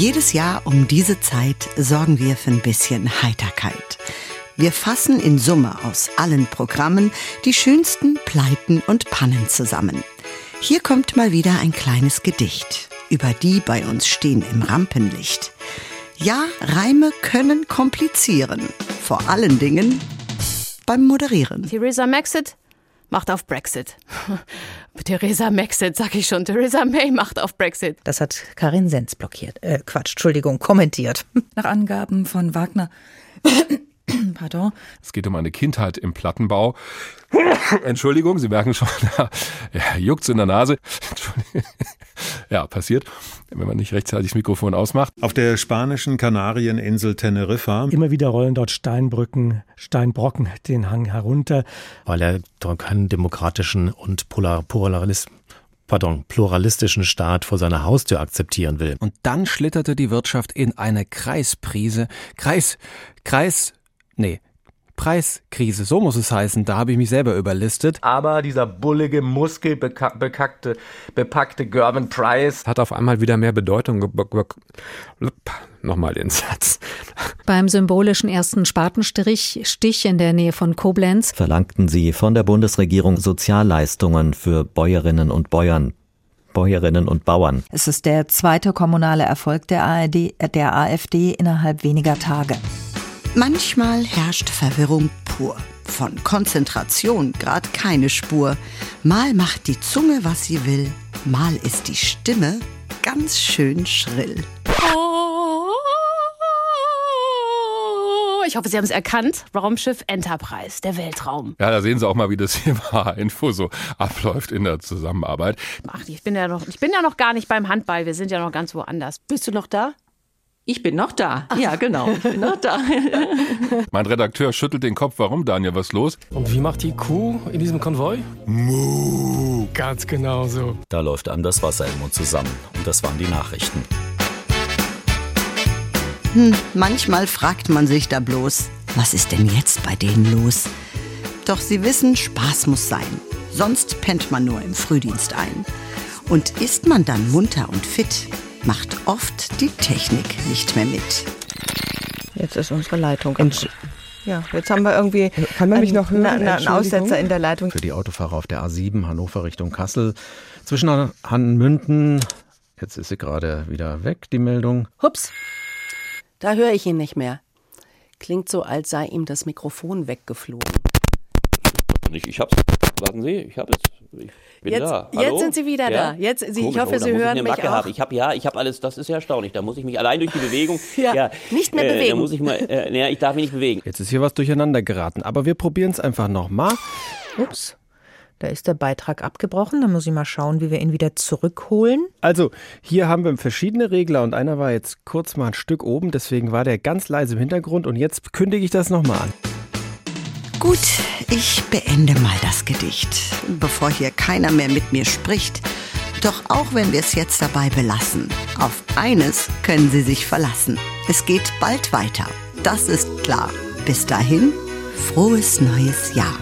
Jedes Jahr um diese Zeit sorgen wir für ein bisschen Heiterkeit. Wir fassen in Summe aus allen Programmen die schönsten Pleiten und Pannen zusammen. Hier kommt mal wieder ein kleines Gedicht über die bei uns stehen im Rampenlicht. Ja, Reime können komplizieren, vor allen Dingen beim Moderieren. Theresa Maxit macht auf Brexit. Theresa Maxit, sag ich schon. Theresa May macht auf Brexit. Das hat Karin Sens blockiert. Äh, Quatsch, Entschuldigung, kommentiert. Nach Angaben von Wagner Pardon. Es geht um eine Kindheit im Plattenbau. Entschuldigung, Sie merken schon, ja, juckt's in der Nase. Ja, passiert, wenn man nicht rechtzeitig das Mikrofon ausmacht. Auf der spanischen Kanarieninsel Teneriffa. Immer wieder rollen dort Steinbrücken, Steinbrocken den Hang herunter. Weil er dort keinen demokratischen und Polar Pluralismus pardon, pluralistischen Staat vor seiner Haustür akzeptieren will. Und dann schlitterte die Wirtschaft in eine Kreisprise. Kreis, Kreis, nee, Preiskrise, so muss es heißen. Da habe ich mich selber überlistet. Aber dieser bullige, muskelbekackte, bepackte Gervin Price hat auf einmal wieder mehr Bedeutung. Nochmal den Satz. Beim symbolischen ersten Spatenstich Stich in der Nähe von Koblenz verlangten sie von der Bundesregierung Sozialleistungen für Bäuerinnen und Bäuern. Bäuerinnen und Bauern. Es ist der zweite kommunale Erfolg der ARD, der AfD innerhalb weniger Tage. Manchmal herrscht Verwirrung pur. Von Konzentration grad keine Spur. Mal macht die Zunge, was sie will. Mal ist die Stimme ganz schön schrill. Ich hoffe, Sie haben es erkannt. Raumschiff Enterprise, der Weltraum. Ja, da sehen Sie auch mal, wie das hier war Info so abläuft in der Zusammenarbeit. Ach, ich bin ja noch, ich bin ja noch gar nicht beim Handball. Wir sind ja noch ganz woanders. Bist du noch da? Ich bin noch da. Ja, genau. Ich bin noch da. mein Redakteur schüttelt den Kopf. Warum, Daniel? Was ist los? Und wie macht die Kuh in diesem Konvoi? Muh. Ganz genau so. Da läuft einem das Wasser im Mund zusammen. Und das waren die Nachrichten. Hm, manchmal fragt man sich da bloß, was ist denn jetzt bei denen los? Doch sie wissen, Spaß muss sein. Sonst pennt man nur im Frühdienst ein. Und ist man dann munter und fit, macht oft die Technik nicht mehr mit. Jetzt ist unsere Leitung. Entsch ja, jetzt haben wir irgendwie Kann man mich noch hören? einen, einen Aussetzer in der Leitung. Für die Autofahrer auf der A7 Hannover Richtung Kassel zwischen Hannmünden. Jetzt ist sie gerade wieder weg, die Meldung. Hups, da höre ich ihn nicht mehr. Klingt so, als sei ihm das Mikrofon weggeflogen. Nicht, ich hab's. Warten Sie, ich hab es. Ich bin jetzt, da. Jetzt sind Sie wieder ja? da. Jetzt, Sie, Komisch, ich hoffe, oh, Sie hören ich mich Macke auch. Haben. Ich habe ja, ich habe alles. Das ist ja erstaunlich. Da muss ich mich allein durch die Bewegung. ja, ja, nicht mehr äh, bewegen. Da muss ich mal. Äh, naja, ich darf mich nicht bewegen. Jetzt ist hier was durcheinander geraten, aber wir probieren es einfach nochmal. Ups. Da ist der Beitrag abgebrochen. Da muss ich mal schauen, wie wir ihn wieder zurückholen. Also, hier haben wir verschiedene Regler und einer war jetzt kurz mal ein Stück oben, deswegen war der ganz leise im Hintergrund und jetzt kündige ich das nochmal an. Gut, ich beende mal das Gedicht, bevor hier keiner mehr mit mir spricht. Doch auch wenn wir es jetzt dabei belassen, auf eines können Sie sich verlassen. Es geht bald weiter. Das ist klar. Bis dahin, frohes neues Jahr.